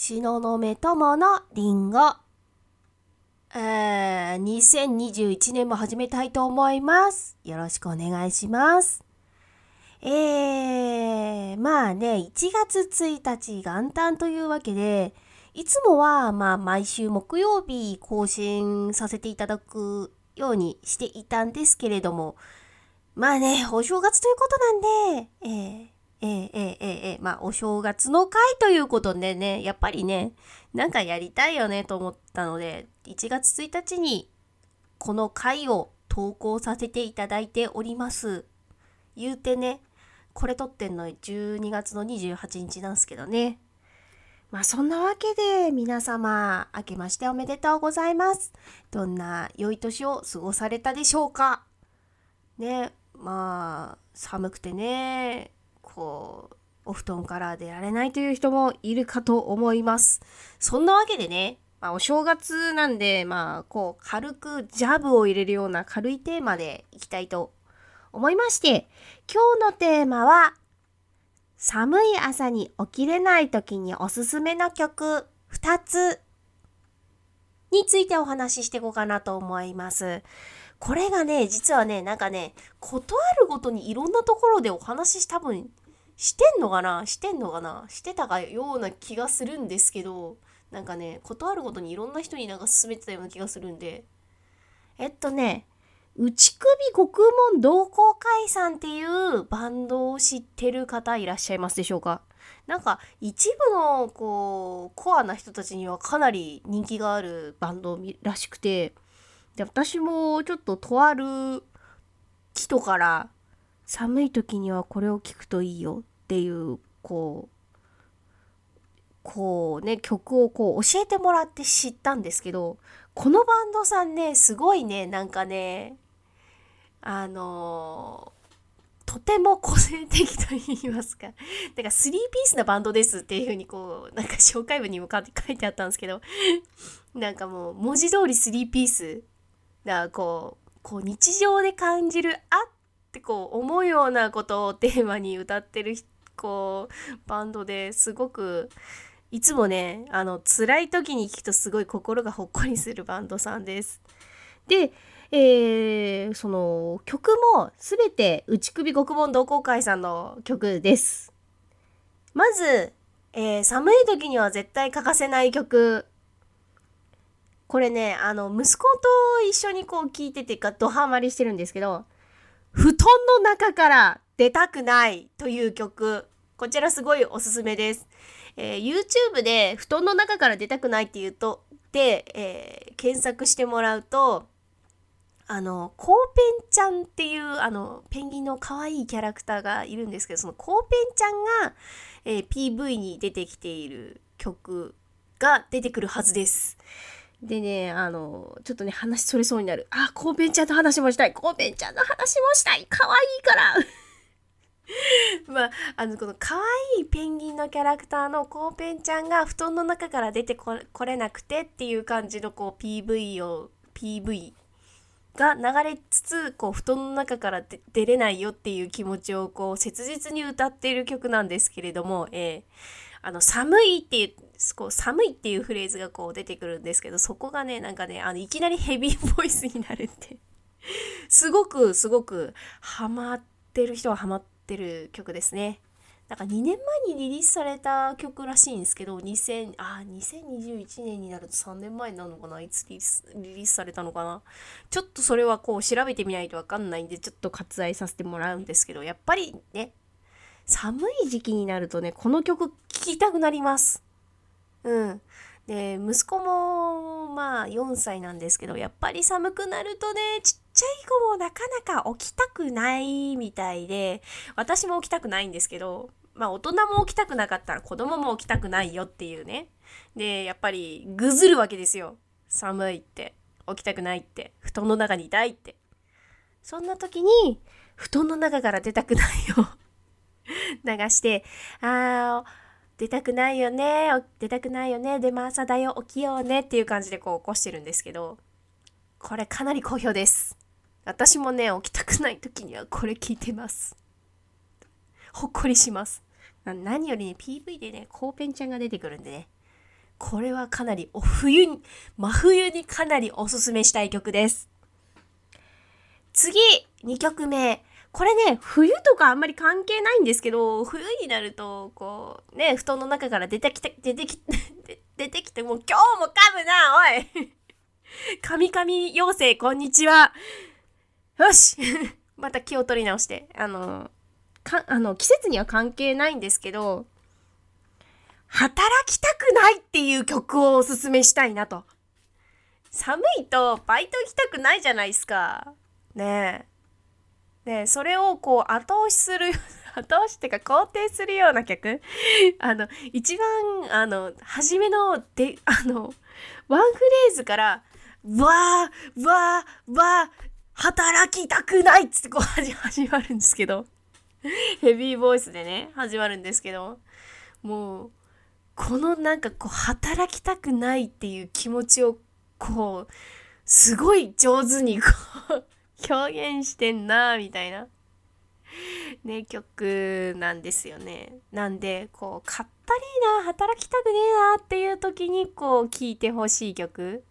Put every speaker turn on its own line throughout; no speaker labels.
東雲友のりんご。え、2021年も始めたいと思います。よろしくお願いします。えー、まあね、1月1日元旦というわけで、いつもはまあ毎週木曜日更新させていただくようにしていたんですけれども、まあね、お正月ということなんで、えーえー、えー、え、えー、まあ、お正月の会ということでね、やっぱりね、なんかやりたいよねと思ったので、1月1日にこの回を投稿させていただいております。言うてね、これ撮ってんの12月の28日なんですけどね。まあそんなわけで皆様明けましておめでとうございます。どんな良い年を過ごされたでしょうかね、まあ寒くてね、こう、お布団から出られないという人もいるかと思います。そんなわけでね、まあ、お正月なんで、まあ、こう、軽くジャブを入れるような軽いテーマでいきたいと思いまして、今日のテーマは、寒い朝に起きれない時におすすめの曲2つについてお話ししていこうかなと思います。これがね、実はね、なんかね、ことあるごとにいろんなところでお話し多分してんのかな？してんのかな？してたかような気がするんですけど、なんかね、ことあるごとにいろんな人になんか勧めてたような気がするんで。えっとね、内首獄門同好会さんっていうバンドを知ってる方いらっしゃいますでしょうか？なんか一部のこうコアな人たちにはかなり人気があるバンドらしくて。で私もちょっととある人から寒い時にはこれを聴くといいよっていうこうこうね曲をこう教えてもらって知ったんですけどこのバンドさんねすごいねなんかねあのとても個性的と言いますか。だかスリーピースなバンドですっていう風にこう、なんか紹介文に向かって書いてあったんですけど、なんかもう文字通りスリーピース。だからこう、こう日常で感じる、あってこう思うようなことをテーマに歌ってる、こう、バンドですごく、いつもね、あの、辛い時に聴くとすごい心がほっこりするバンドさんです。で、えー、その曲もすべて内首獄門同好会さんの曲です。まず、えー、寒い時には絶対欠かせない曲。これね、あの、息子と一緒にこう聴いててか、ドハマりしてるんですけど、布団の中から出たくないという曲。こちらすごいおすすめです。えー、YouTube で布団の中から出たくないって言うと、で、えー、検索してもらうと、あの、コーペンちゃんっていう、あの、ペンギンの可愛いキャラクターがいるんですけど、そのコーペンちゃんが、えー、PV に出てきている曲が出てくるはずです。でね、あの、ちょっとね、話それそうになる。あ、コーペンちゃんの話もしたい。コーペンちゃんの話もしたい。可愛いから。まあ、あの、この可愛いペンギンのキャラクターのコーペンちゃんが布団の中から出てこれなくてっていう感じのこう PV を、PV が流れつつこう布団の中から出れないよっていう気持ちをこう切実に歌っている曲なんですけれども、えー、あの寒いっていうこう寒いっていうフレーズがこう出てくるんですけどそこがねなんかねあのいきなりヘビーボイスになるって。すごくすごくハマってる人はハマってる曲ですね。なんか2年前にリリースされた曲らしいんですけど、2000あ2021年になると3年前になるのかな？いつリリースリリースされたのかな？ちょっとそれはこう調べてみないとわかんないんで、ちょっと割愛させてもらうんですけど、やっぱりね、寒い時期になるとね、この曲きたくなります。うん。で、息子もまあ4歳なんですけど、やっぱり寒くなるとね、ちっちゃい子もなかなか起きたくないみたいで、私も起きたくないんですけど、まあ大人も起きたくなかったら子供も起きたくないよっていうね。で、やっぱりぐずるわけですよ。寒いって。起きたくないって。布団の中にいたいって。そんな時に、布団の中から出たくないよ。流して、あー、出たくないよね。出たくないよね。でも朝だよ。起きようね。っていう感じでこう起こしてるんですけど、これかなり好評です。私もね、起きたくない時にはこれ聞いてます。ほっこりします。何よりね、PV でね、コーペンちゃんが出てくるんでね。これはかなりお冬に、真冬にかなりおすすめしたい曲です。次、2曲目。これね、冬とかあんまり関係ないんですけど、冬になると、こう、ね、布団の中から出てきて、出てきて、出てきて、もう今日も噛むな、おい 神々妖精、こんにちは。よし また気を取り直して。あの、か、あの、季節には関係ないんですけど、働きたくないっていう曲をおすすめしたいなと。寒いとバイト行きたくないじゃないですか。ねえ。ねえ、それをこう後押しする、後押しっていうか肯定するような曲。あの、一番、あの、初めの、で、あの、ワンフレーズから、わー、わー、わー、働きたくないっつってこう始まるんですけど。ヘビーボイスでね、始まるんですけど。もう、このなんかこう働きたくないっていう気持ちをこうすごい上手にこう表現してんなみたいなね曲なんですよね。なんでこうかったりな働きたくねえなっていう時にこう聴いてほしい曲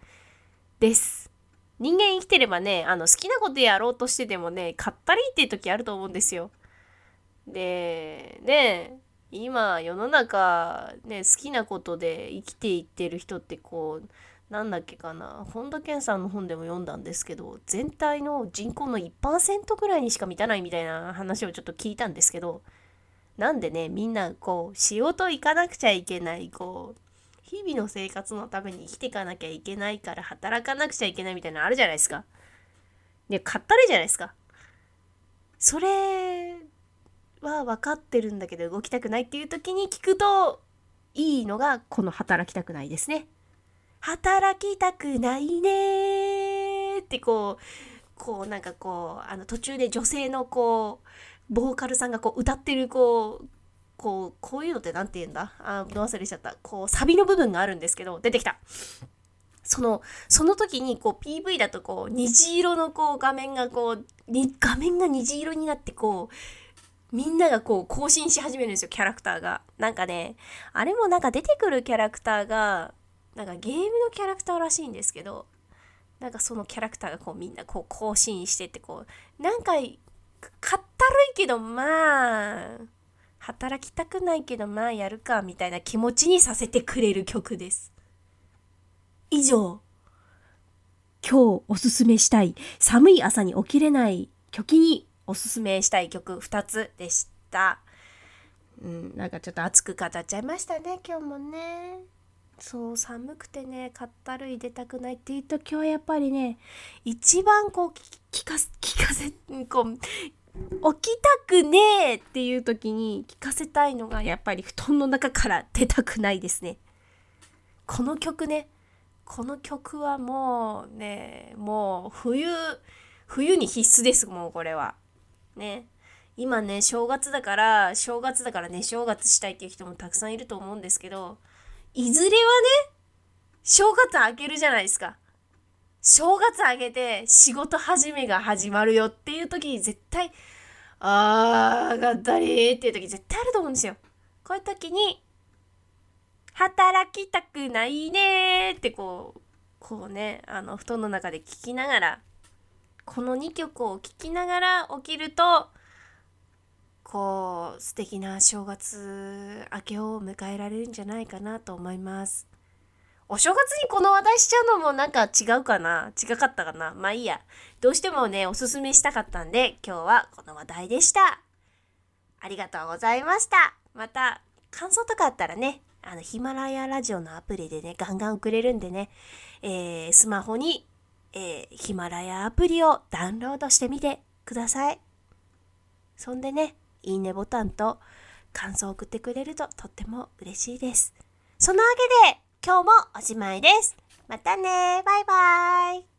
です。人間生きてればねあの好きなことやろうとしててもねかったりっていう時あると思うんですよ。でね今世の中ね好きなことで生きていってる人ってこうなんだっけかな本田健さんの本でも読んだんですけど全体の人口の1%ぐらいにしか満たないみたいな話をちょっと聞いたんですけどなんでねみんなこう仕事行かなくちゃいけないこう日々の生活のために生きていかなきゃいけないから働かなくちゃいけないみたいなのあるじゃないですか。で買ったらいいじゃないですか。それは分かってるんだけど動きたくないっていう時に聞くといいのがこの働きたくないですね。働きたくないねってこうこうなんかこうあの途中で女性のこうボーカルさんがこう歌ってるこうこうこういうのって何て言うんだ？あど忘れちゃった。こうサビの部分があるんですけど出てきた。そのその時にこう PV だとこう虹色のこう画面がこう画面が虹色になってこうみんながこう更新し始めるんですよ、キャラクターが。なんかね、あれもなんか出てくるキャラクターが、なんかゲームのキャラクターらしいんですけど、なんかそのキャラクターがこうみんなこう更新してってこう、なんか、かったるいけどまあ、働きたくないけどまあやるかみたいな気持ちにさせてくれる曲です。以上、今日おすすめしたい寒い朝に起きれない曲におすすめしたい曲2つでした。うん、なんかちょっと熱く語っちゃいましたね、今日もね。そう、寒くてね、かったるい出たくないっていう時はやっぱりね、一番こう、聞かせ、聞かせ、こう、起きたくねえっていう時に聞かせたいのがやっぱり布団の中から出たくないですね。この曲ね、この曲はもうね、もう冬、冬に必須です、もうこれは。ね今ね正月だから正月だからね正月したいっていう人もたくさんいると思うんですけどいずれはね正月明けるじゃないですか。正月明けて仕事始めが始まるよっていう時に絶対あーがったりっていう時絶対あると思うんですよ。こういう時に働きたくないねってこうこうねあの布団の中で聞きながらこの2曲を聴きながら起きるとこう素敵な正月明けを迎えられるんじゃないかなと思います。お正月にこの話題しちゃうのもなんか違うかな？違かったかな？まあいいや。どうしてもね、おすすめしたかったんで、今日はこの話題でした。ありがとうございました。また、感想とかあったらね、あの、ヒマラヤラジオのアプリでね、ガンガン送れるんでね、えー、スマホにえー、ヒマラヤアプリをダウンロードしてみてください。そんでね、いいねボタンと感想を送ってくれるととっても嬉しいです。そのわけで今日もおしまいです。またねバイバーイ